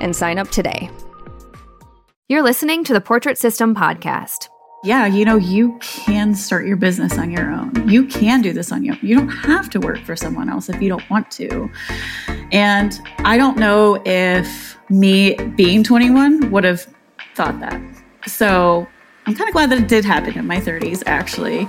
and sign up today. You're listening to the Portrait System podcast. Yeah, you know, you can start your business on your own. You can do this on your own. You don't have to work for someone else if you don't want to. And I don't know if me being 21 would have thought that. So I'm kind of glad that it did happen in my 30s, actually.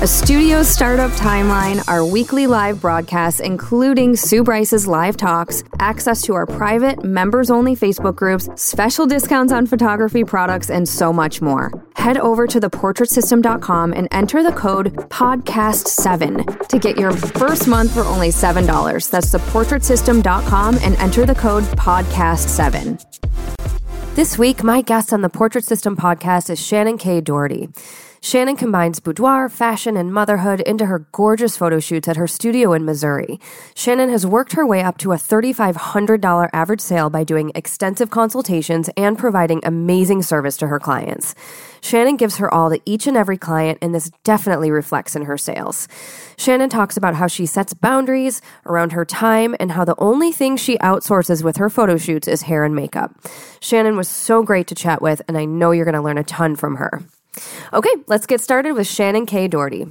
a studio startup timeline, our weekly live broadcasts, including Sue Bryce's live talks, access to our private, members only Facebook groups, special discounts on photography products, and so much more. Head over to theportraitsystem.com and enter the code PODCAST7 to get your first month for only $7. That's theportraitsystem.com and enter the code PODCAST7. This week, my guest on the Portrait System podcast is Shannon K. Dougherty. Shannon combines boudoir, fashion, and motherhood into her gorgeous photo shoots at her studio in Missouri. Shannon has worked her way up to a $3,500 average sale by doing extensive consultations and providing amazing service to her clients. Shannon gives her all to each and every client, and this definitely reflects in her sales. Shannon talks about how she sets boundaries around her time and how the only thing she outsources with her photo shoots is hair and makeup. Shannon was so great to chat with, and I know you're going to learn a ton from her. Okay, let's get started with Shannon K. Dougherty.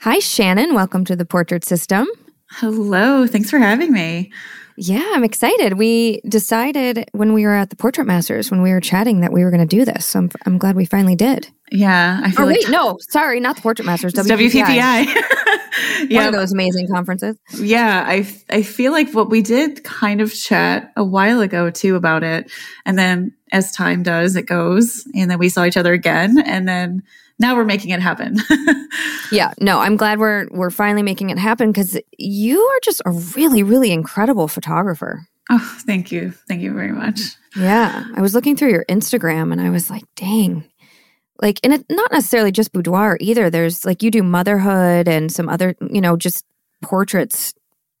Hi, Shannon. Welcome to the Portrait System. Hello. Thanks for having me. Yeah, I'm excited. We decided when we were at the Portrait Masters, when we were chatting, that we were going to do this. So I'm, I'm glad we finally did. Yeah. I feel oh, like wait, no, sorry, not the Portrait Masters, WPPI. WPPI. yeah. One of those amazing conferences. Yeah. I, I feel like what we did kind of chat a while ago too about it. And then as time does, it goes. And then we saw each other again. And then now we're making it happen. yeah, no, I'm glad we're we're finally making it happen because you are just a really, really incredible photographer. Oh, thank you. Thank you very much. Yeah. I was looking through your Instagram and I was like, dang. Like, and it not necessarily just boudoir either. There's like you do motherhood and some other, you know, just portraits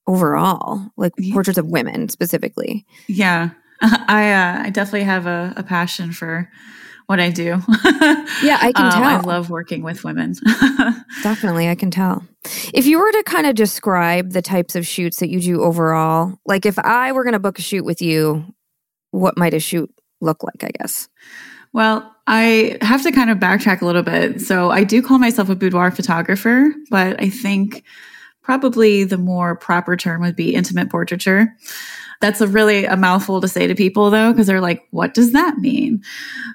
overall, like yeah. portraits of women specifically. Yeah. I uh, I definitely have a, a passion for what I do. yeah, I can um, tell. I love working with women. Definitely, I can tell. If you were to kind of describe the types of shoots that you do overall, like if I were going to book a shoot with you, what might a shoot look like, I guess? Well, I have to kind of backtrack a little bit. So I do call myself a boudoir photographer, but I think probably the more proper term would be intimate portraiture. That's a really a mouthful to say to people though, because they're like, what does that mean?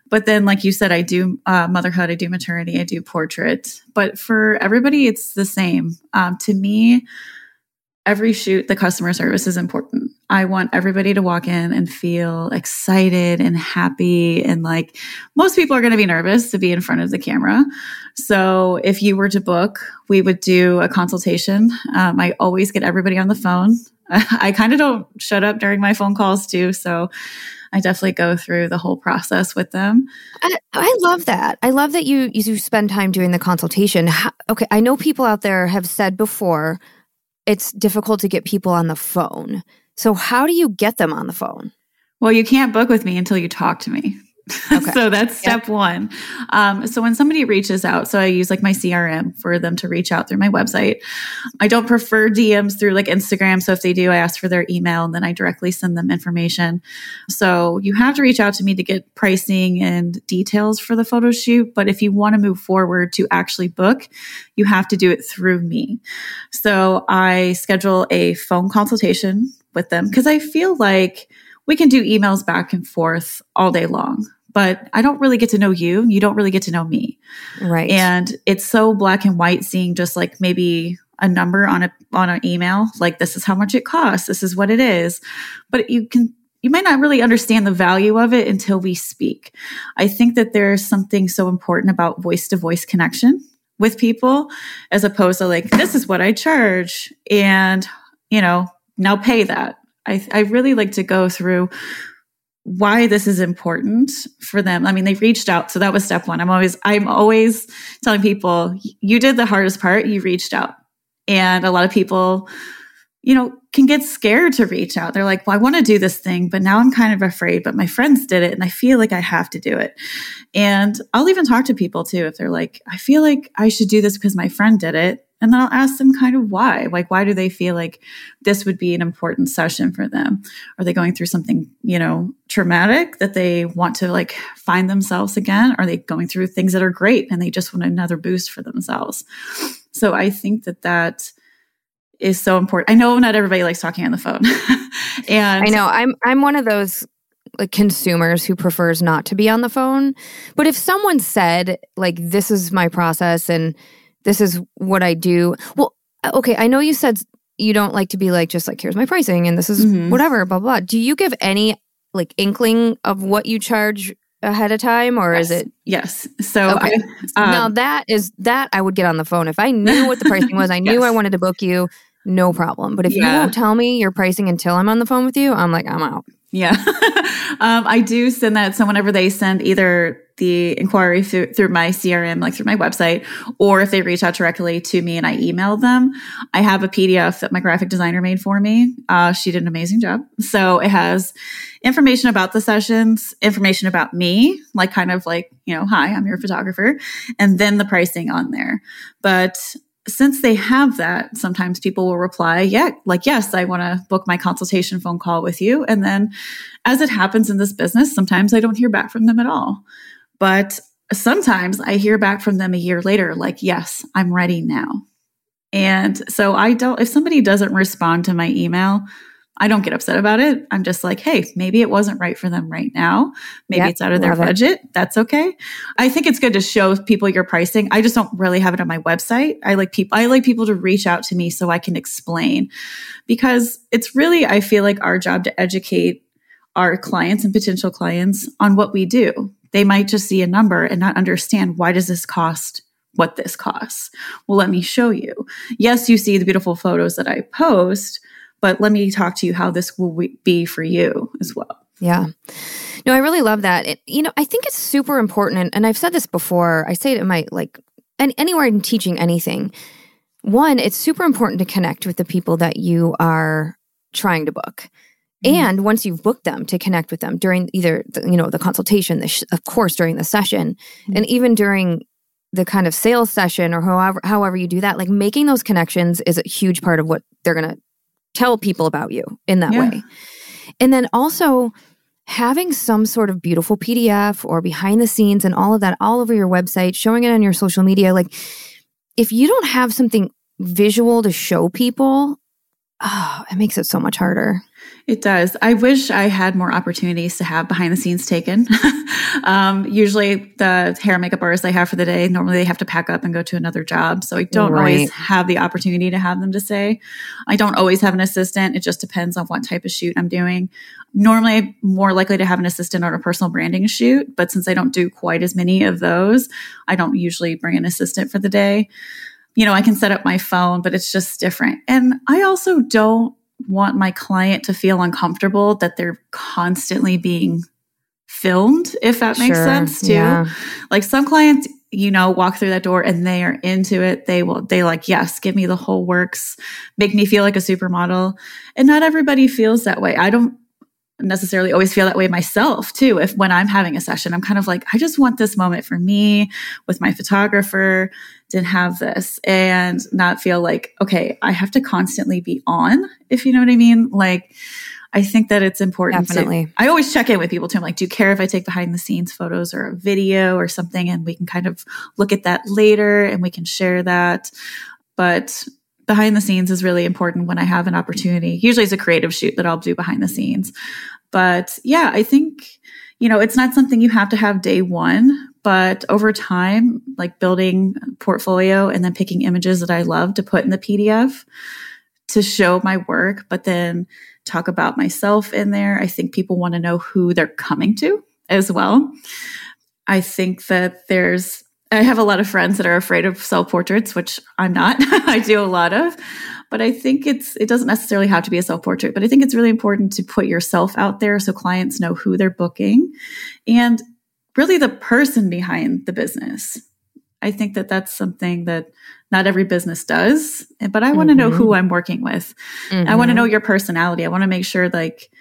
But then, like you said, I do uh, motherhood, I do maternity, I do portrait. But for everybody, it's the same. Um, to me, every shoot, the customer service is important. I want everybody to walk in and feel excited and happy. And like most people are going to be nervous to be in front of the camera. So if you were to book, we would do a consultation. Um, I always get everybody on the phone. I kind of don't shut up during my phone calls too. So I definitely go through the whole process with them. I, I love that. I love that you you spend time doing the consultation. How, okay, I know people out there have said before it's difficult to get people on the phone. So how do you get them on the phone? Well, you can't book with me until you talk to me. Okay. so that's step yep. one. Um, so when somebody reaches out, so I use like my CRM for them to reach out through my website. I don't prefer DMs through like Instagram. So if they do, I ask for their email and then I directly send them information. So you have to reach out to me to get pricing and details for the photo shoot. But if you want to move forward to actually book, you have to do it through me. So I schedule a phone consultation with them because I feel like we can do emails back and forth all day long but I don't really get to know you. You don't really get to know me. Right. And it's so black and white seeing just like maybe a number on a on an email like this is how much it costs. This is what it is. But you can you might not really understand the value of it until we speak. I think that there's something so important about voice to voice connection with people as opposed to like this is what I charge and you know, now pay that I, I really like to go through why this is important for them. I mean, they've reached out. So that was step one. I'm always, I'm always telling people, you did the hardest part. You reached out. And a lot of people, you know, can get scared to reach out. They're like, well, I want to do this thing, but now I'm kind of afraid, but my friends did it and I feel like I have to do it. And I'll even talk to people too if they're like, I feel like I should do this because my friend did it. And then I'll ask them kind of why. Like, why do they feel like this would be an important session for them? Are they going through something, you know, traumatic that they want to like find themselves again? Are they going through things that are great and they just want another boost for themselves? So I think that that is so important. I know not everybody likes talking on the phone. and I know I'm I'm one of those like consumers who prefers not to be on the phone. But if someone said like this is my process and this is what I do. Well, uh, okay, I know you said you don't like to be like just like here's my pricing and this is mm-hmm. whatever blah blah. Do you give any like inkling of what you charge ahead of time or yes. is it yes so okay. I, um, now that is that i would get on the phone if i knew what the pricing was i knew yes. i wanted to book you no problem but if yeah. you won't tell me your pricing until i'm on the phone with you i'm like i'm out yeah. um, I do send that. So whenever they send either the inquiry through, through my CRM, like through my website, or if they reach out directly to me and I email them, I have a PDF that my graphic designer made for me. Uh, she did an amazing job. So it has information about the sessions, information about me, like kind of like, you know, hi, I'm your photographer, and then the pricing on there. But since they have that, sometimes people will reply, yeah, like, yes, I want to book my consultation phone call with you. And then as it happens in this business, sometimes I don't hear back from them at all. But sometimes I hear back from them a year later, like, yes, I'm ready now. And so I don't, if somebody doesn't respond to my email, I don't get upset about it. I'm just like, hey, maybe it wasn't right for them right now. Maybe yep, it's out of their budget. It. That's okay. I think it's good to show people your pricing. I just don't really have it on my website. I like people I like people to reach out to me so I can explain because it's really I feel like our job to educate our clients and potential clients on what we do. They might just see a number and not understand why does this cost what this costs. Well, let me show you. Yes, you see the beautiful photos that I post, but let me talk to you how this will be for you as well. Yeah. No, I really love that. It, you know, I think it's super important. And, and I've said this before. I say it in my, like, and anywhere I'm teaching anything. One, it's super important to connect with the people that you are trying to book. Mm-hmm. And once you've booked them, to connect with them during either, the, you know, the consultation, the sh- of course, during the session, mm-hmm. and even during the kind of sales session or however however you do that like making those connections is a huge part of what they're going to tell people about you in that yeah. way. And then also having some sort of beautiful PDF or behind the scenes and all of that all over your website, showing it on your social media. Like, if you don't have something visual to show people, oh, it makes it so much harder. It does. I wish I had more opportunities to have behind the scenes taken. um, usually, the hair and makeup artists I have for the day, normally they have to pack up and go to another job. So I don't right. always have the opportunity to have them to say. I don't always have an assistant. It just depends on what type of shoot I'm doing. Normally, I'm more likely to have an assistant on a personal branding shoot. But since I don't do quite as many of those, I don't usually bring an assistant for the day you know, I can set up my phone, but it's just different. And I also don't want my client to feel uncomfortable that they're constantly being filmed, if that makes sure, sense too. Yeah. Like some clients, you know, walk through that door and they are into it. They will, they like, yes, give me the whole works, make me feel like a supermodel. And not everybody feels that way. I don't necessarily always feel that way myself too. If when I'm having a session, I'm kind of like, I just want this moment for me with my photographer to have this and not feel like, okay, I have to constantly be on, if you know what I mean. Like, I think that it's important. Definitely. To, I always check in with people too. I'm like, do you care if I take behind the scenes photos or a video or something? And we can kind of look at that later and we can share that. But behind the scenes is really important when I have an opportunity. Usually it's a creative shoot that I'll do behind the scenes. But yeah, I think, you know, it's not something you have to have day one, but over time, like building portfolio and then picking images that I love to put in the PDF to show my work, but then talk about myself in there. I think people want to know who they're coming to as well. I think that there's, I have a lot of friends that are afraid of self portraits, which I'm not. I do a lot of, but I think it's, it doesn't necessarily have to be a self portrait, but I think it's really important to put yourself out there so clients know who they're booking and really the person behind the business. I think that that's something that not every business does, but I want to mm-hmm. know who mm-hmm. I'm working with. Mm-hmm. I want to know your personality. I want to make sure like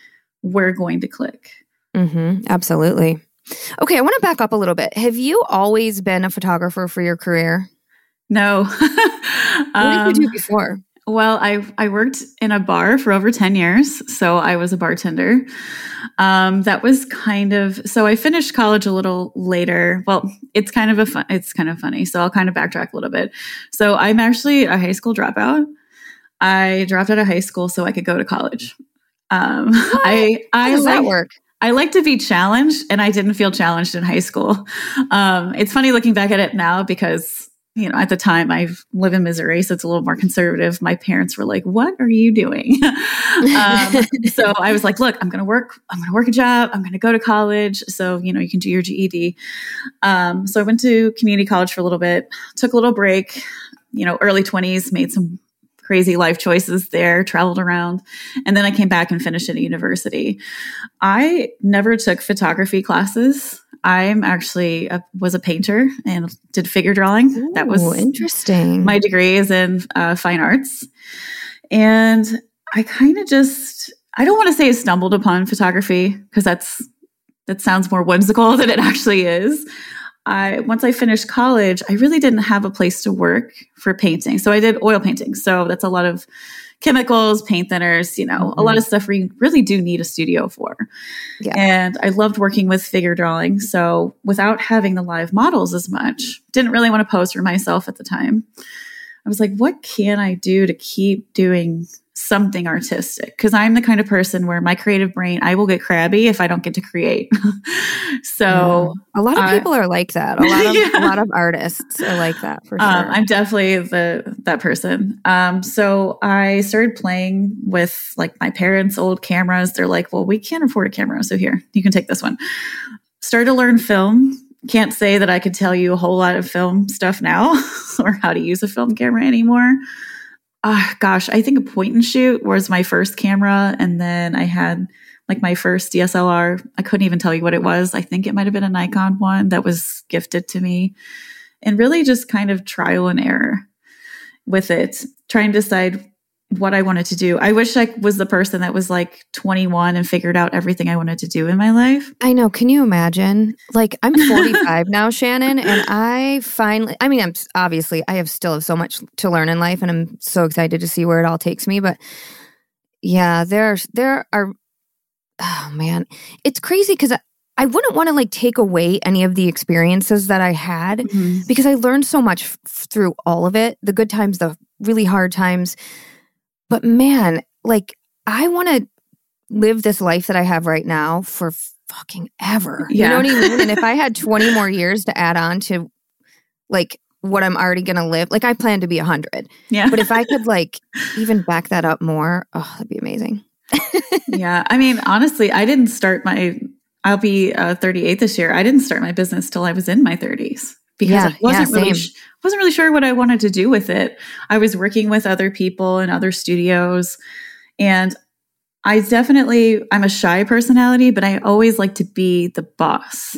we're going to click. Mm-hmm. Absolutely. Okay, I want to back up a little bit. Have you always been a photographer for your career? No. what did you do um, before? Well, I I worked in a bar for over 10 years, so I was a bartender. Um, that was kind of so I finished college a little later. Well, it's kind of a fun it's kind of funny. So I'll kind of backtrack a little bit. So I'm actually a high school dropout. I dropped out of high school so I could go to college. Um, I I How does like, that work? I like to be challenged, and I didn't feel challenged in high school. Um, it's funny looking back at it now because you know, at the time I live in Missouri, so it's a little more conservative. My parents were like, "What are you doing?" um, so I was like, "Look, I'm going to work. I'm going to work a job. I'm going to go to college. So you know, you can do your GED." Um, so I went to community college for a little bit, took a little break. You know, early 20s, made some crazy life choices there, traveled around, and then I came back and finished at a university. I never took photography classes. I'm actually a, was a painter and did figure drawing. Ooh, that was interesting. My degree is in uh, fine arts, and I kind of just I don't want to say I stumbled upon photography because that's that sounds more whimsical than it actually is. I once I finished college, I really didn't have a place to work for painting. So I did oil painting. So that's a lot of chemicals, paint thinners, you know, mm-hmm. a lot of stuff we really do need a studio for. Yeah. And I loved working with figure drawing. So without having the live models as much, didn't really want to pose for myself at the time. I was like, what can I do to keep doing something artistic because I'm the kind of person where my creative brain, I will get crabby if I don't get to create. so yeah. a lot of uh, people are like that. A lot of yeah. a lot of artists are like that for um, sure. Um, I'm definitely the that person. Um, so I started playing with like my parents' old cameras. They're like, well, we can't afford a camera, so here you can take this one. Started to learn film. Can't say that I could tell you a whole lot of film stuff now or how to use a film camera anymore uh, gosh, I think a point and shoot was my first camera. And then I had like my first DSLR. I couldn't even tell you what it was. I think it might have been a Nikon one that was gifted to me. And really just kind of trial and error with it, trying to decide what I wanted to do. I wish I was the person that was like 21 and figured out everything I wanted to do in my life. I know. Can you imagine? Like I'm 45 now, Shannon, and I finally I mean, I'm obviously I have still have so much to learn in life and I'm so excited to see where it all takes me, but yeah, there's there are oh man, it's crazy cuz I, I wouldn't want to like take away any of the experiences that I had mm-hmm. because I learned so much f- through all of it, the good times, the really hard times but man, like I want to live this life that I have right now for fucking ever. Yeah. You know what I mean? and if I had 20 more years to add on to like what I'm already going to live, like I plan to be 100. Yeah. But if I could like even back that up more, oh, that'd be amazing. yeah. I mean, honestly, I didn't start my, I'll be uh, 38 this year. I didn't start my business till I was in my 30s because Yeah, I wasn't yeah, really, same. wasn't really sure what I wanted to do with it. I was working with other people in other studios and I definitely, I'm a shy personality, but I always like to be the boss.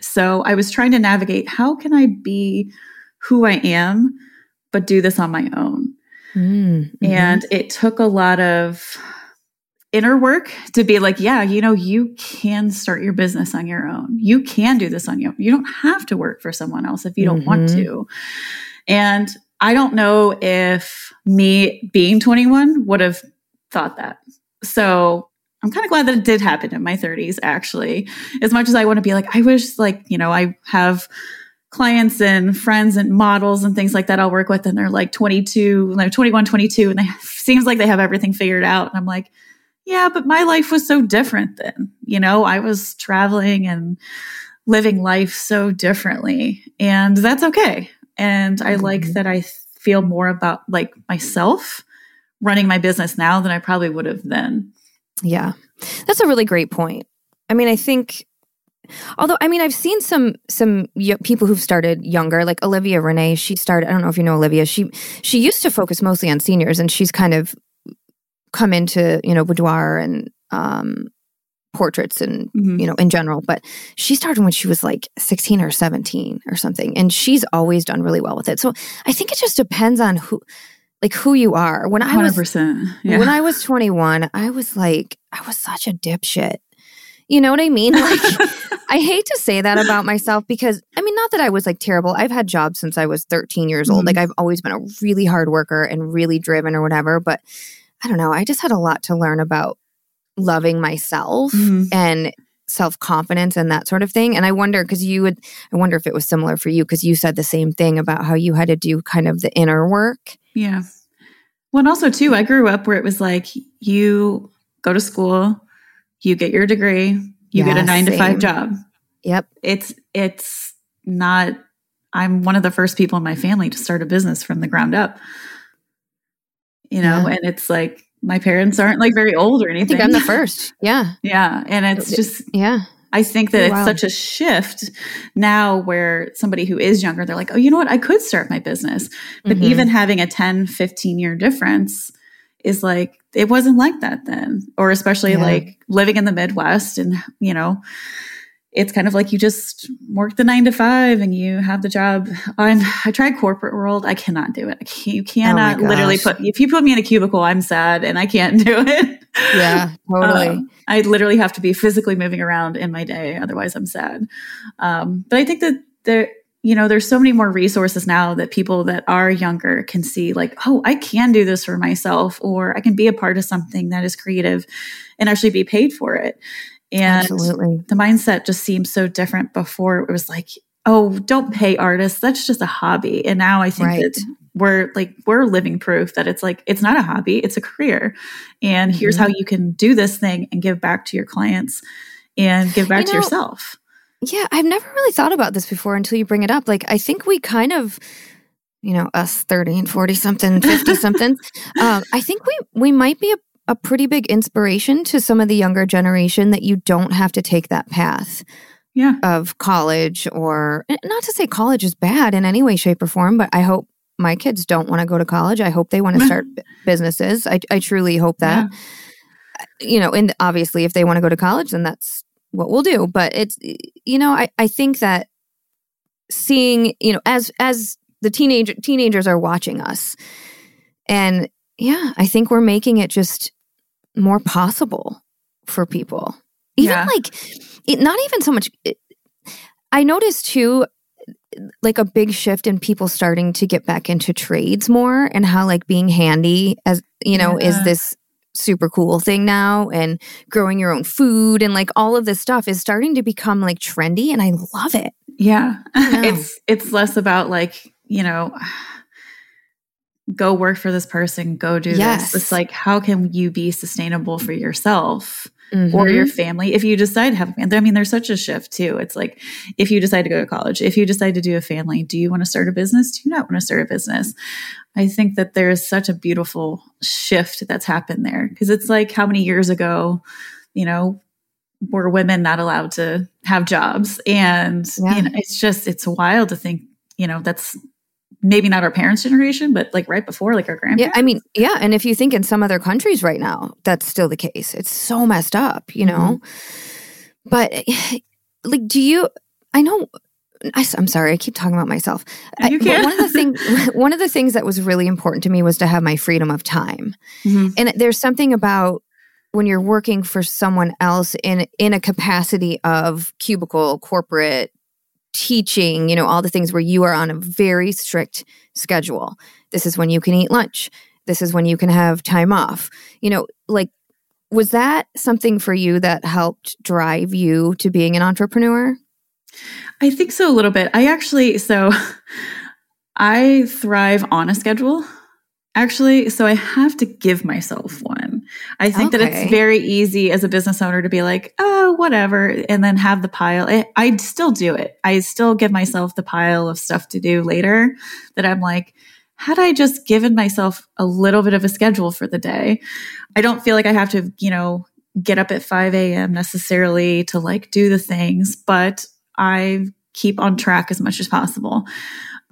So I was trying to navigate how can I be who I am, but do this on my own? Mm, mhm. And it took a lot of inner work to be like, yeah, you know, you can start your business on your own. You can do this on your own. You don't have to work for someone else if you don't want Mhm. to. And I don't know if me being 21 would have thought that. So I'm kind of glad that it did happen in my 30s, actually. As much as I want to be like, I wish, like, you know, I have clients and friends and models and things like that I'll work with, and they're like 22, like 21, 22, and they seems like they have everything figured out. And I'm like, yeah, but my life was so different then. You know, I was traveling and living life so differently, and that's okay. And I like Mhm. that I feel more about like myself running my business now than I probably would have then. Yeah. That's a really great point. I mean, I think although I mean, I've seen some some y- people who've started younger like Olivia Renee, she started I don't know if you know Olivia. She she used to focus mostly on seniors and she's kind of come into, you know, boudoir and um portraits and Mhm. you know in general but she started when she was like 16 or 17 or something and she's always done really well with it so i think it just depends on who like who you are when i was 100%. Yeah. when I was 21, I was like, I was such a dipshit. You know what I mean? Like, I hate to say that about myself because, I mean, not that I was like terrible. I've had jobs since I was 13 years old. Mhm. Like, I've always been a really hard worker and really driven or whatever. But I don't know. I just had a lot to learn about loving myself Mhm. and self confidence and that sort of thing. And I wonder, because you would, I wonder if it was similar for you because you said the same thing about how you had to do kind of the inner work. Yeah. Well, and also too, I grew up where it was like you go to school, you get your degree, you get a Yeah, nine to five job. Yep. It's it's not. I'm one of the first people in my family to start a business from the ground up. You know, Yeah. and it's like my parents aren't like very old or I anything. think I'm the first. Yeah. Yeah, and it's just Yeah. I think that Oh, wow. it's such a shift now where somebody who is younger, they're like, oh, you know what? I could start my business. But Mhm. even having a 10, 15 year difference is like, it wasn't like that then. Or especially Yeah. like living in the Midwest and, you know, it's kind of like you just work the nine to five and you have the job. I'm, I tried corporate world. I cannot do it. You cannot literally Oh gosh. put, if you put me in a cubicle, I'm sad and I can't do it. Yeah, totally. Um, I literally have to be physically moving around in my day, otherwise I'm sad. Um, but I think that there, you know, there's so many more resources now that people that are younger can see, like, oh, I can do this for myself, or I can be a part of something that is creative, and actually be paid for it. And Absolutely. the mindset just seems so different. Before it was like, oh, don't pay artists; that's just a hobby. And now I think Right. that we're like we're living proof that it's like it's not a hobby it's a career and here's Mhm. how you can do this thing and give back to your clients and give back You to know- yourself Yeah, I've never really thought about this before until you bring it up. Like, I think we kind of, you know, us 30 and 40 something, 50 something, um, I think we, we might be a, a pretty big inspiration to some of the younger generation that you don't have to take that path yeah of college or eh, not to say college is bad in any way, shape, or form, but I hope my kids don't want to go to college. I hope they want to start businesses. I, I truly hope that. Uh, you know, and obviously if they want to go to college, then that's what we'll do. But it's you know, I, I think that seeing, you know, as as the teenager teenagers are watching us and yeah, I think we're making it just more possible for people. Even Yeah. like it, not even so much it, I noticed too like a big shift in people starting to get back into trades more and how like being handy as you know is this super cool thing now and growing your own food and like all of this stuff is starting to become like trendy and I love it. yeah it's it's less about like you know go work for this person, go do Yes. this. It's like, how can you be sustainable for yourself? or Mhm. your family if you decide to have a family. I mean, there's such a shift too. It's like if you decide to go to college, if you decide to do a family, do you want to start a business? Do you not want to start a business? I think that there's such a beautiful shift that's happened there because it's like how many years ago, you know, were women not allowed to have jobs? And Yeah. you know, it's just it's wild to think, you know, that's maybe not our parents' generation, but like right before, like our grandparents. Yeah. I mean, yeah, and if you think in some other countries right now, that's still the case. It's so messed up, you know. But like, do you? I know. I, am sorry. I keep talking about myself. I- You but one of the things, one of the things that was really important to me was to have my freedom of time. Mhm. And there's something about when you're working for someone else in in a capacity of cubicle, corporate, teaching, you know, all the things where you are on a very strict schedule. This is when you can eat lunch. This is when you can have time off. You know, like was that something for you that helped drive you to being an entrepreneur? I think so a little bit. I actually, so I thrive on a schedule. Actually, so I have to give myself one. I think that it's very easy as a business owner to be like, oh, whatever, and then have the pile. I, I still do it. I still give myself the pile of stuff to do later that I'm like, had I just given myself a little bit of a schedule for the day, I don't feel like I have to, you know, get up at 5 a.m. necessarily to like do the things, but I keep on track as much as possible.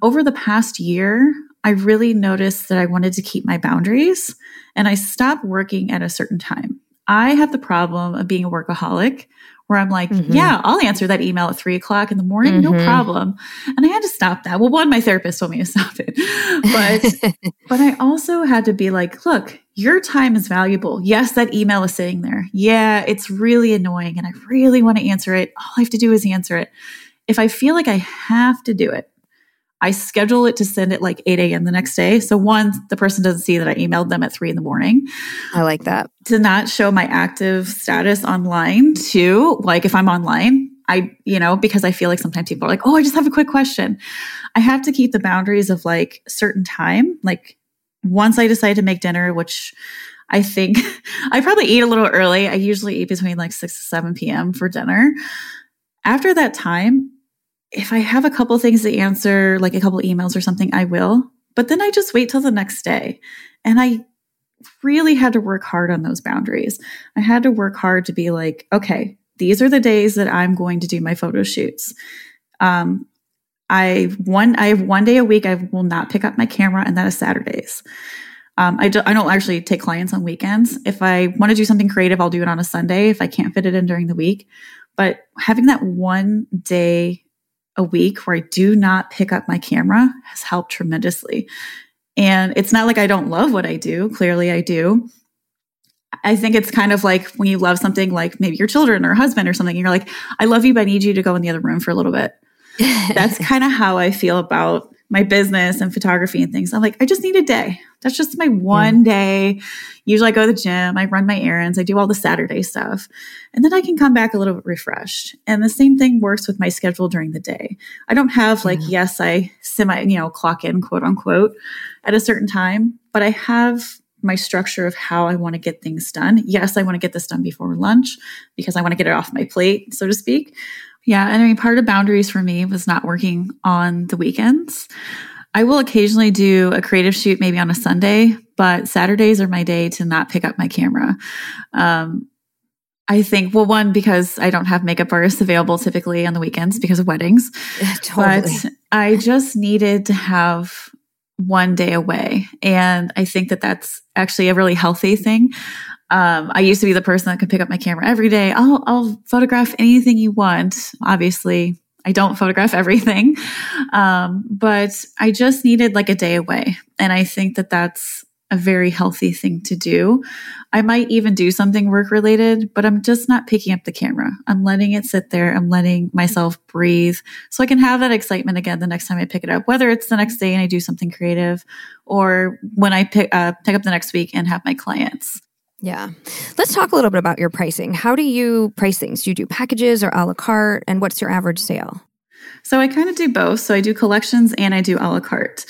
Over the past year, I really noticed that I wanted to keep my boundaries and I stopped working at a certain time. I have the problem of being a workaholic where I'm like, Mhm. yeah, I'll answer that email at three o'clock in the morning, no Mhm. problem. And I had to stop that. Well, one, my therapist told me to stop it. But but I also had to be like, look, your time is valuable. Yes, that email is sitting there. Yeah, it's really annoying and I really want to answer it. All I have to do is answer it. If I feel like I have to do it, I schedule it to send it like 8 a.m. the next day. So, one, the person doesn't see that I emailed them at three in the morning I like that. to not show my active status online too. Like if I'm online, I, you know, because I feel like sometimes people are like, oh, I just have a quick question. I have to keep the boundaries of like certain time. Like once I decide to make dinner, which I think I probably eat a little early. I usually eat between like 6 to 7 p.m. for dinner. After that time, if I have a couple things to answer, like a couple emails or something, I will. But then I just wait till the next day. And I really had to work hard on those boundaries. I had to work hard to be like, okay, these are the days that I'm going to do my photo shoots. Um, I one I have one day a week I will not pick up my camera, and that is Saturdays. Um, I, do, I don't actually take clients on weekends. If I want to do something creative, I'll do it on a Sunday if I can't fit it in during the week. But having that one day a week where I do not pick up my camera has helped tremendously. And it's not like I don't love what I do. Clearly, I do. I think it's kind of like when you love something like maybe your children or husband or something, you're like, I love you, but I need you to go in the other room for a little bit. That's kind of how I feel about my business and photography and things. I'm like, I just need a day. That's just my one day. Usually I go to the gym, I run my errands, I do all the Saturday stuff, and then I can come back a little bit refreshed. And the same thing works with my schedule during the day. I don't have like, Yeah. yes, I semi, you know, clock in, quote unquote, at a certain time, but I have my structure of how I want to get things done. Yes, I want to get this done before lunch because I want to get it off my plate, so to speak. Yeah, and I mean, part of boundaries for me was not working on the weekends. I will occasionally do a creative shoot maybe on a Sunday, but Saturdays are my day to not pick up my camera. Um, I think, well, one, because I don't have makeup artists available typically on the weekends because of weddings, totally. but I just needed to have one day away. And I think that that's actually a really healthy thing. Um, I used to be the person that could pick up my camera every day. I'll, I'll photograph anything you want. Obviously, I don't photograph everything. Um, but I just needed like a day away. And I think that that's a very healthy thing to do. I might even do something work related, but I'm just not picking up the camera. I'm letting it sit there. I'm letting myself breathe so I can have that excitement again the next time I pick it up, whether it's the next day and I do something creative or when I pick, uh, pick up the next week and have my clients. Yeah. Let's talk a little bit about your pricing. How do you price things? Do you do packages or a la carte? And what's your average sale? So I kind of do both. So I do collections and I do a la carte.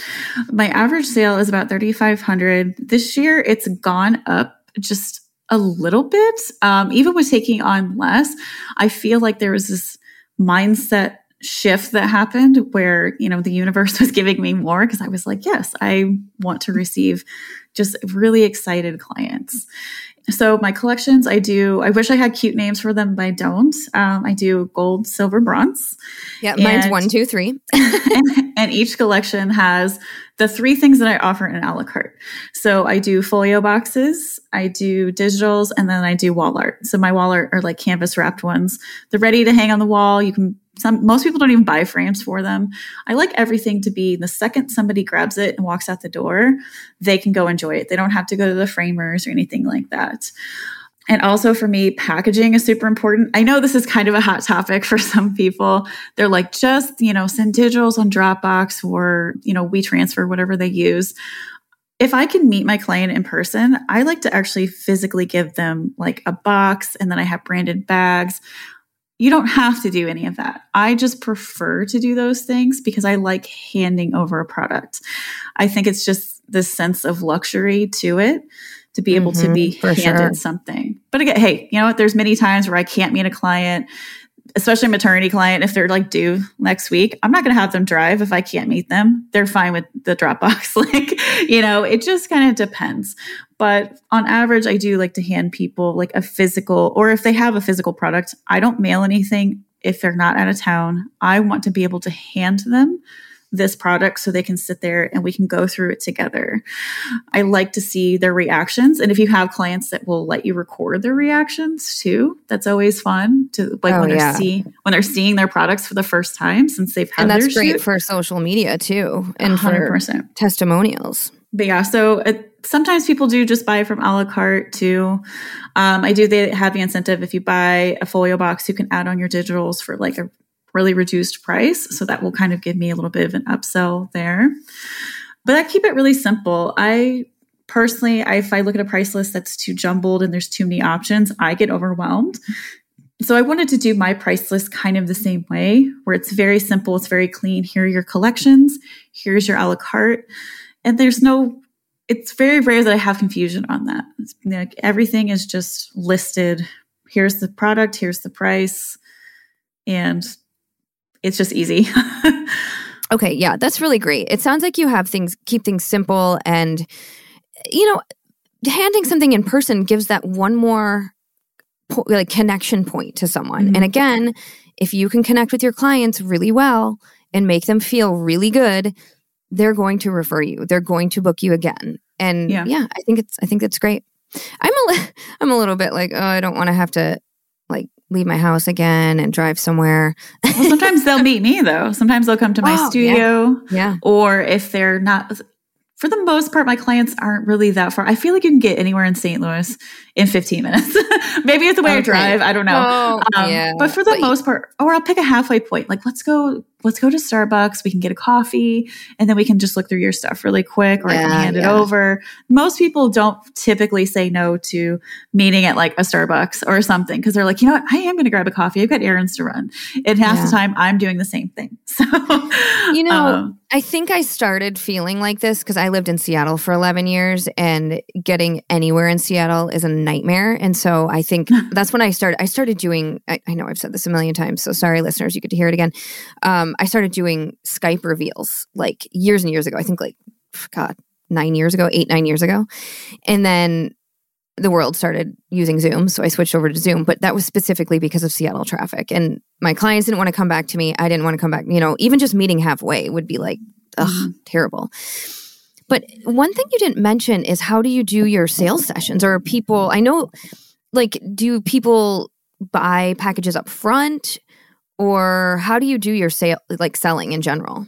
My average sale is about 3,500. This year it's gone up just a little bit. Um, even with taking on less, I feel like there was this mindset shift that happened where, you know, the universe was giving me more because I was like, yes, I want to receive just really excited clients. So my collections, I do. I wish I had cute names for them, but I don't. Um, I do gold, silver, bronze. Yeah, and, mine's one, two, three. and, and, each collection has the three things that I offer in a la carte. So I do folio boxes, I do digitals, and then I do wall art. So my wall art are like canvas wrapped ones. They're ready to hang on the wall. You can some most people don't even buy frames for them. I like everything to be the second somebody grabs it and walks out the door, they can go enjoy it. They don't have to go to the framers or anything like that. And also for me, packaging is super important. I know this is kind of a hot topic for some people. They're like, just, you know, send digitals on Dropbox or, you know, WeTransfer, whatever they use. If I can meet my client in person, I like to actually physically give them like a box and then I have branded bags. You don't have to do any of that. I just prefer to do those things because I like handing over a product. I think it's just this sense of luxury to it to be able mm-hmm, to be handed sure. something. But again, hey, you know what? There's many times where I can't meet a client especially maternity client, if they're like due next week, I'm not going to have them drive if I can't meet them. They're fine with the Dropbox. like, you know, it just kind of depends. But on average, I do like to hand people like a physical, or if they have a physical product, I don't mail anything if they're not out of town. I want to be able to hand them this product so they can sit there and we can go through it together. I like to see their reactions. And if you have clients that will let you record their reactions too, that's always fun to like oh, when they're yeah. seeing when they're seeing their products for the first time since they've had And that's great shoot. for social media too and 100%. for testimonials. But yeah, so it, sometimes people do just buy from a la carte too. Um, I do they have the incentive if you buy a folio box, you can add on your digitals for like a really reduced price. So that will kind of give me a little bit of an upsell there. But I keep it really simple. I personally, if I look at a price list that's too jumbled and there's too many options, I get overwhelmed. So I wanted to do my price list kind of the same way, where it's very simple, it's very clean. Here are your collections, here's your a la carte. And there's no, it's very rare that I have confusion on that. It's like everything is just listed. Here's the product, here's the price, and it's just easy. okay, yeah, that's really great. It sounds like you have things keep things simple and you know, handing something in person gives that one more po- like connection point to someone. Mm-hmm. And again, if you can connect with your clients really well and make them feel really good, they're going to refer you. They're going to book you again. And yeah, yeah I think it's I think that's great. I'm a I'm a little bit like, oh, I don't want to have to leave my house again and drive somewhere. well, sometimes they'll meet me though. Sometimes they'll come to my oh, studio. Yeah. yeah. Or if they're not for the most part, my clients aren't really that far. I feel like you can get anywhere in St. Louis in 15 minutes. Maybe it's the way okay. I drive. I don't know. Oh, um, yeah. But for the but most part, or I'll pick a halfway point. Like, let's go let's go to Starbucks. We can get a coffee and then we can just look through your stuff really quick or yeah, I can hand yeah. it over. Most people don't typically say no to meeting at like a Starbucks or something because they're like, you know what? I am going to grab a coffee. I've got errands to run. And half yeah. the time I'm doing the same thing. So, you know, um, I think I started feeling like this because I lived in Seattle for 11 years and getting anywhere in Seattle is a nightmare. And so I think that's when I started, I started doing, I, I, know I've said this a million times. So sorry, listeners, you get to hear it again. Um, I started doing Skype reveals like years and years ago. I think like, God, nine years ago, eight, nine years ago. And then the world started using Zoom. So I switched over to Zoom, but that was specifically because of Seattle traffic. And my clients didn't want to come back to me. I didn't want to come back. You know, even just meeting halfway would be like, ugh, mm-hmm. terrible. But one thing you didn't mention is how do you do your sales sessions? Or people, I know, like, do people buy packages up front? Or how do you do your sale like selling in general?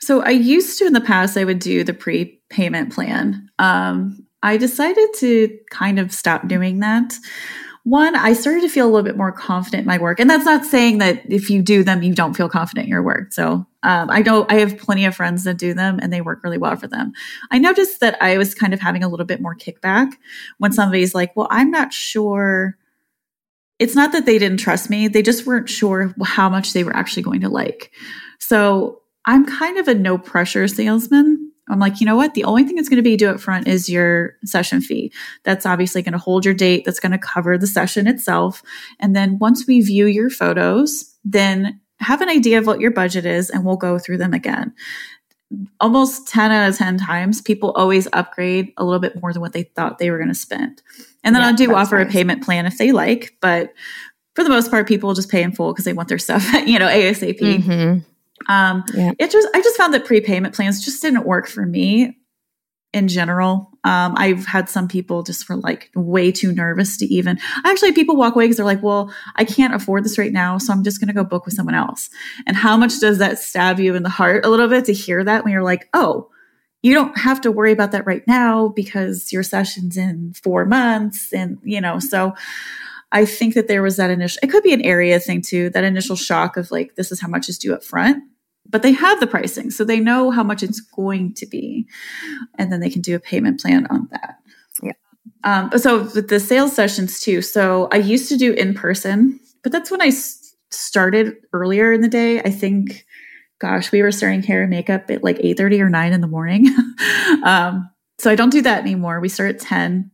So i used to in the past i would do the prepayment plan. Um, i decided to kind of stop doing that. One i started to feel a little bit more confident in my work. And that's not saying that if you do them you don't feel confident in your work. So um, i know i have plenty of friends that do them and they work really well for them. I noticed that i was kind of having a little bit more kickback when somebody's like well i'm not sure it's not that they didn't trust me, they just weren't sure how much they were actually going to like. So I'm kind of a no pressure salesman. I'm like, you know what? The only thing that's going to be due up front is your session fee. That's obviously going to hold your date. That's going to cover the session itself. And then once we view your photos, then have an idea of what your budget is and we'll go through them again. Almost 10 out of 10 times, people always upgrade a little bit more than what they thought they were going to spend. And then yeah, I do offer nice. a payment plan if they like, but for the most part, people just pay in full because they want their stuff, you know, ASAP. Mm-hmm. Um, yeah. It just I just found that prepayment plans just didn't work for me in general. Um, I've had some people just were like way too nervous to even. Actually, people walk away because they're like, "Well, I can't afford this right now, so I'm just going to go book with someone else." And how much does that stab you in the heart a little bit to hear that when you're like, "Oh." You don't have to worry about that right now because your session's in four months. And, you know, so I think that there was that initial, it could be an area thing too, that initial shock of like, this is how much is due up front. But they have the pricing, so they know how much it's going to be. And then they can do a payment plan on that. Yeah. Um, so with the sales sessions too. So I used to do in person, but that's when I started earlier in the day. I think, gosh, we were starting hair and makeup at like 8 30 or 9 in the morning. um, so I don't do that anymore. We start at 10.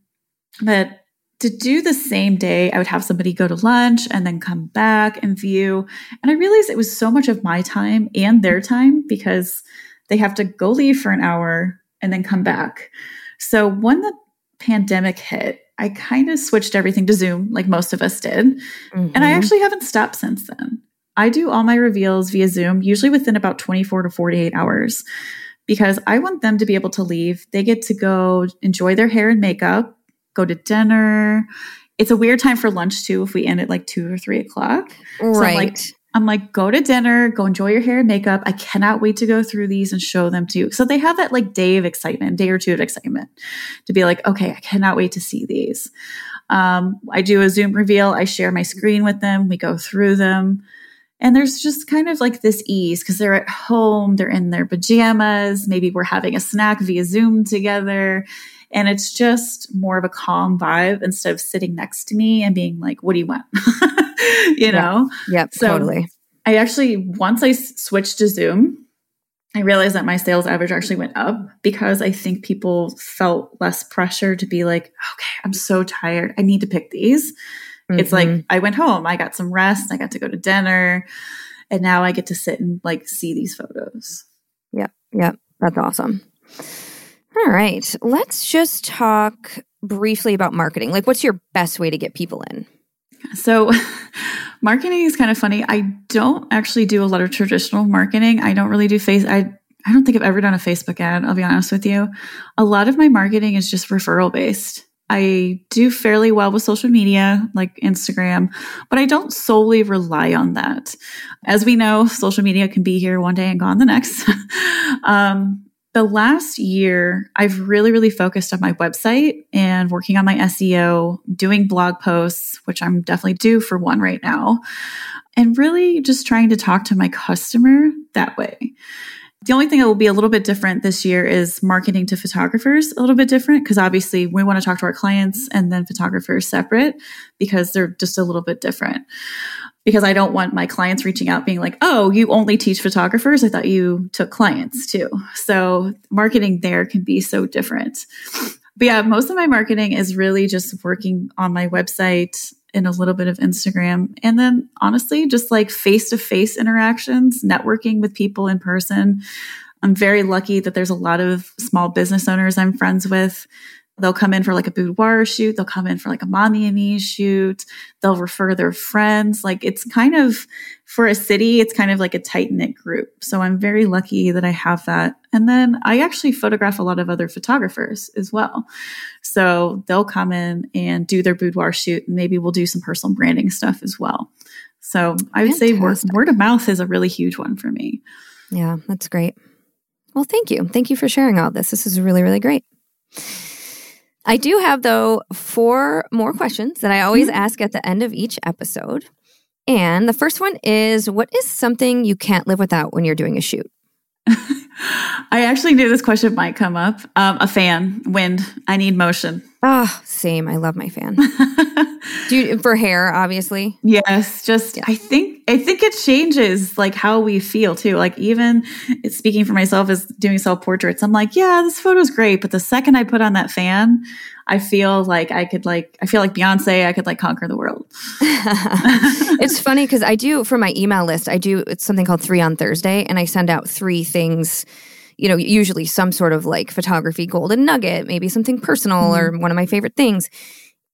But to do the same day, I would have somebody go to lunch and then come back and view. And I realized it was so much of my time and their time because they have to go leave for an hour and then come back. So when the pandemic hit, I kind of switched everything to Zoom, like most of us did. Mm-hmm. And I mm-hmm. actually haven't stopped since then. I do all my reveals via Zoom, usually within about 24 to 48 hours, because I want them to be able to leave. They get to go enjoy their hair and makeup go to dinner. It's a weird time for lunch too if we end at like two or three o'clock. Right. So I'm like, I'm like, go to dinner, go enjoy your hair and makeup. I cannot wait to go through these and show them to you. So they have that like day of excitement, day or two of excitement to be like, okay, I cannot wait to see these. Um, I do a Zoom reveal. I share my screen with them. We go through them. And there's just kind of like this ease because they're at home, they're in their pajamas. Maybe we're having a snack via Zoom together. And it's just more of a calm vibe instead of sitting next to me and being like, what do you want? you know? Yep, so totally. I actually, once I switched to Zoom, I realized that my sales average actually went up because I think people felt less pressure to be like, okay, I'm so tired. I need to pick these. Mm-hmm. It's like mm-hmm. I went home, I got some rest, I got to go to dinner, and now I get to sit and like see these photos. Yep. Yep. That's awesome. All right. Let's just talk briefly about marketing. Like, what's your best way to get people in? So, marketing is kind of funny. I don't actually do a lot of traditional marketing. I don't really do face. I I don't think I've ever done a Facebook ad. I'll be honest with you. A lot of my marketing is just referral based. I do fairly well with social media like Instagram, but I don't solely rely on that. As we know, social media can be here one day and gone the next. um, the last year, I've really, really focused on my website and working on my SEO, doing blog posts, which I'm definitely due for one right now, and really just trying to talk to my customer that way. The only thing that will be a little bit different this year is marketing to photographers a little bit different because obviously we want to talk to our clients and then photographers separate because they're just a little bit different because I don't want my clients reaching out being like, oh, you only teach photographers. I thought you took clients too. So marketing there can be so different. But yeah, most of my marketing is really just working on my website and a little bit of Instagram. And then honestly, just like face to face interactions, networking with people in person. I'm very lucky that there's a lot of small business owners I'm friends with They'll come in for like a boudoir shoot. They'll come in for like a mommy and me shoot. They'll refer their friends. Like it's kind of for a city, it's kind of like a tight knit group. So I'm very lucky that I have that. And then I actually photograph a lot of other photographers as well. So they'll come in and do their boudoir shoot and maybe we'll do some personal branding stuff as well. So I would Fantastic. say word, word of mouth is a really huge one for me. Yeah, that's great. Well, thank you. Thank you for sharing all this. This is really, really great. I do have, though, four more questions that I always mm-hmm. ask at the end of each episode. And the first one is What is something you can't live without when you're doing a shoot? I actually knew this question might come up. Um, a fan, wind. I need motion. Oh, same. I love my fan. Do you, for hair, obviously. Yes, just yeah. I think I think it changes like how we feel too. Like even speaking for myself as doing self portraits, I'm like, yeah, this photo's great, but the second I put on that fan, I feel like I could like I feel like Beyonce, I could like conquer the world. it's funny because I do for my email list, I do it's something called three on Thursday, and I send out three things you know, usually some sort of like photography golden nugget, maybe something personal mm-hmm. or one of my favorite things.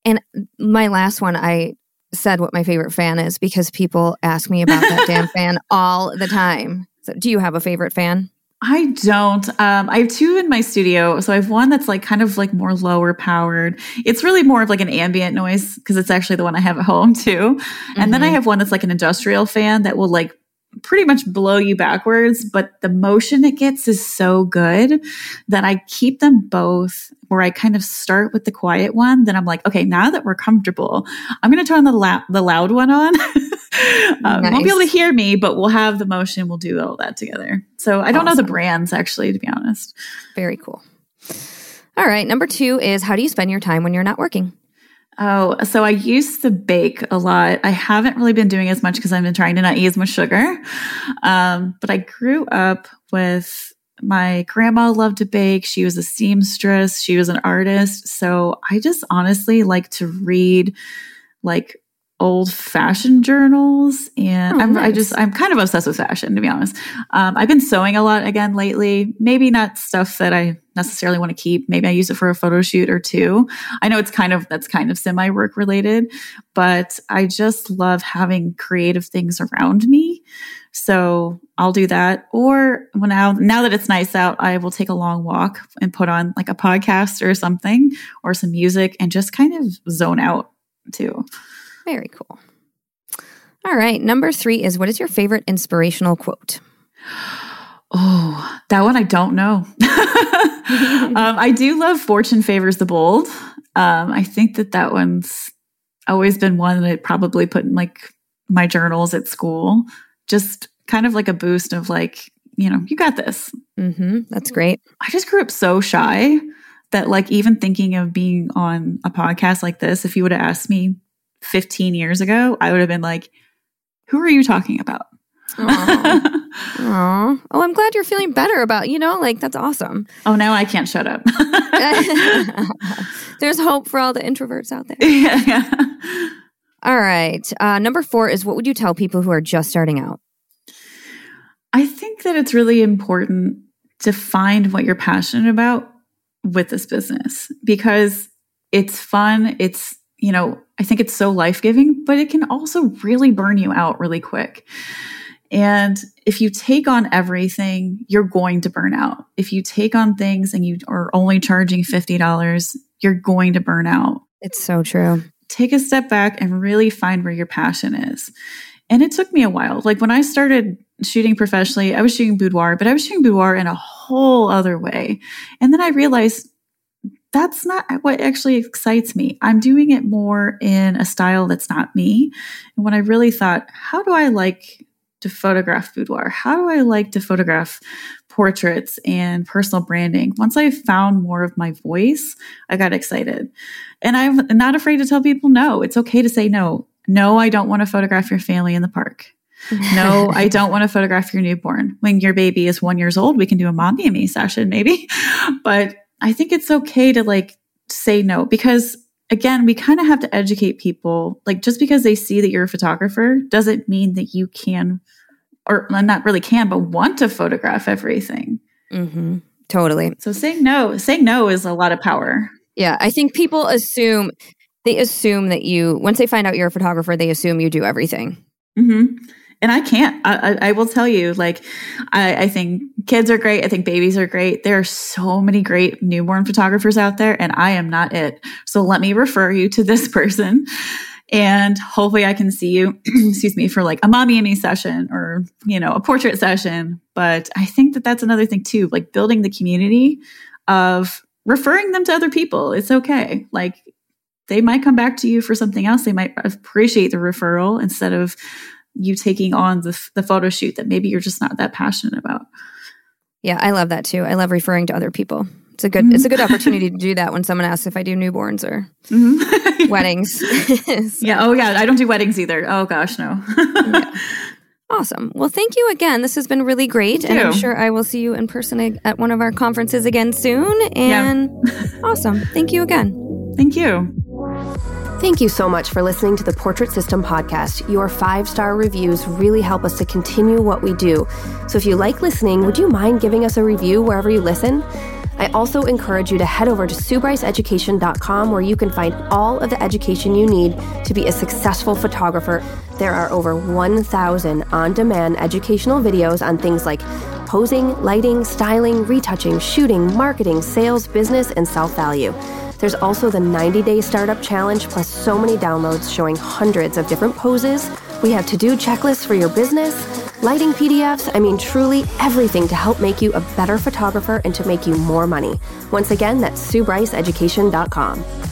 And my last one, I said what my favorite fan is because people ask me about that damn fan all the time. So, do you have a favorite fan? I don't. Um, I have two in my studio. So I have one that's like kind of like more lower powered. It's really more of like an ambient noise because it's actually the one I have at home too. And mm-hmm. then I mm-hmm. have one that's like an industrial fan that will like pretty much blow you backwards, but the motion it gets is so good that I keep them both where I kind of start with the quiet one. Then I'm like, okay, now that we're comfortable, I'm going to turn the, la- the loud one on. um, nice. Won't be able to hear me, but we'll have the motion. We'll do all that together. So I don't awesome. know the brands actually, to be honest. Very cool. All right. Number two is how do you spend your time when you're not working? Oh, so I used to bake a lot. I haven't really been doing as much because I've been trying to not eat as much sugar. Um, but I grew up with my grandma loved to bake. She was a seamstress. She was an artist. So I just honestly like to read like old fashion journals and oh, I'm, nice. I just I'm kind of obsessed with fashion to be honest. Um, I've been sewing a lot again lately. Maybe not stuff that I necessarily want to keep. Maybe I use it for a photo shoot or two. I know it's kind of that's kind of semi work related, but I just love having creative things around me. So I'll do that. Or when now now that it's nice out, I will take a long walk and put on like a podcast or something or some music and just kind of zone out too. Very cool. All right. Number three is what is your favorite inspirational quote? Oh, that one I don't know. um, I do love Fortune Favors the Bold. Um, I think that that one's always been one that I probably put in like my journals at school. Just kind of like a boost of like, you know, you got this. Mm-hmm. That's great. I just grew up so shy that like even thinking of being on a podcast like this, if you would have asked me 15 years ago, I would have been like, who are you talking about? Aww. Aww. Oh, I'm glad you're feeling better about, you know, like that's awesome. Oh, now I can't shut up. There's hope for all the introverts out there. Yeah. yeah. All right. Uh, number four is what would you tell people who are just starting out? I think that it's really important to find what you're passionate about with this business because it's fun. It's you know, I think it's so life giving, but it can also really burn you out really quick. And if you take on everything, you're going to burn out. If you take on things and you are only charging $50, you're going to burn out. It's so true. Take a step back and really find where your passion is. And it took me a while. Like when I started shooting professionally, I was shooting boudoir, but I was shooting boudoir in a whole other way. And then I realized that's not what actually excites me. I'm doing it more in a style that's not me. And when I really thought, how do I like to photograph boudoir? How do I like to photograph portraits and personal branding? Once I found more of my voice, I got excited. And I'm not afraid to tell people no. It's okay to say no. No, I don't want to photograph your family in the park. no, I don't want to photograph your newborn. When your baby is one years old, we can do a mommy and me session maybe. But I think it's okay to like say no because again, we kind of have to educate people. Like just because they see that you're a photographer doesn't mean that you can, or not really can, but want to photograph everything. Mm-hmm. Totally. So saying no, saying no is a lot of power. Yeah, I think people assume they assume that you once they find out you're a photographer, they assume you do everything. Mm-hmm and I can't. I, I, will tell you, like, I, I, think kids are great. I think babies are great. There are so many great newborn photographers out there, and I am not it. So let me refer you to this person, and hopefully, I can see you. excuse me for like a mommy and me session or you know a portrait session. But I think that that's another thing too, like building the community of referring them to other people. It's okay. Like they might come back to you for something else. They might appreciate the referral instead of you taking on the, the photo shoot that maybe you're just not that passionate about. Yeah, I love that too. I love referring to other people. It's a good mm-hmm. it's a good opportunity to do that when someone asks if I do newborns or mm-hmm. weddings. so. Yeah. Oh yeah. I don't do weddings either. Oh gosh, no. yeah. Awesome. Well, thank you again. This has been really great. and I'm sure I will see you in person at one of our conferences again soon. And yeah. awesome. Thank you again. Thank you. Thank you so much for listening to the Portrait System podcast. Your five star reviews really help us to continue what we do. So if you like listening, would you mind giving us a review wherever you listen? I also encourage you to head over to SueBryceEducation.com where you can find all of the education you need to be a successful photographer. There are over 1,000 on demand educational videos on things like posing, lighting, styling, retouching, shooting, marketing, sales, business, and self value. There's also the 90 day startup challenge, plus so many downloads showing hundreds of different poses. We have to do checklists for your business lighting PDFs, I mean, truly everything to help make you a better photographer and to make you more money. Once again, that's SueBryceEducation.com.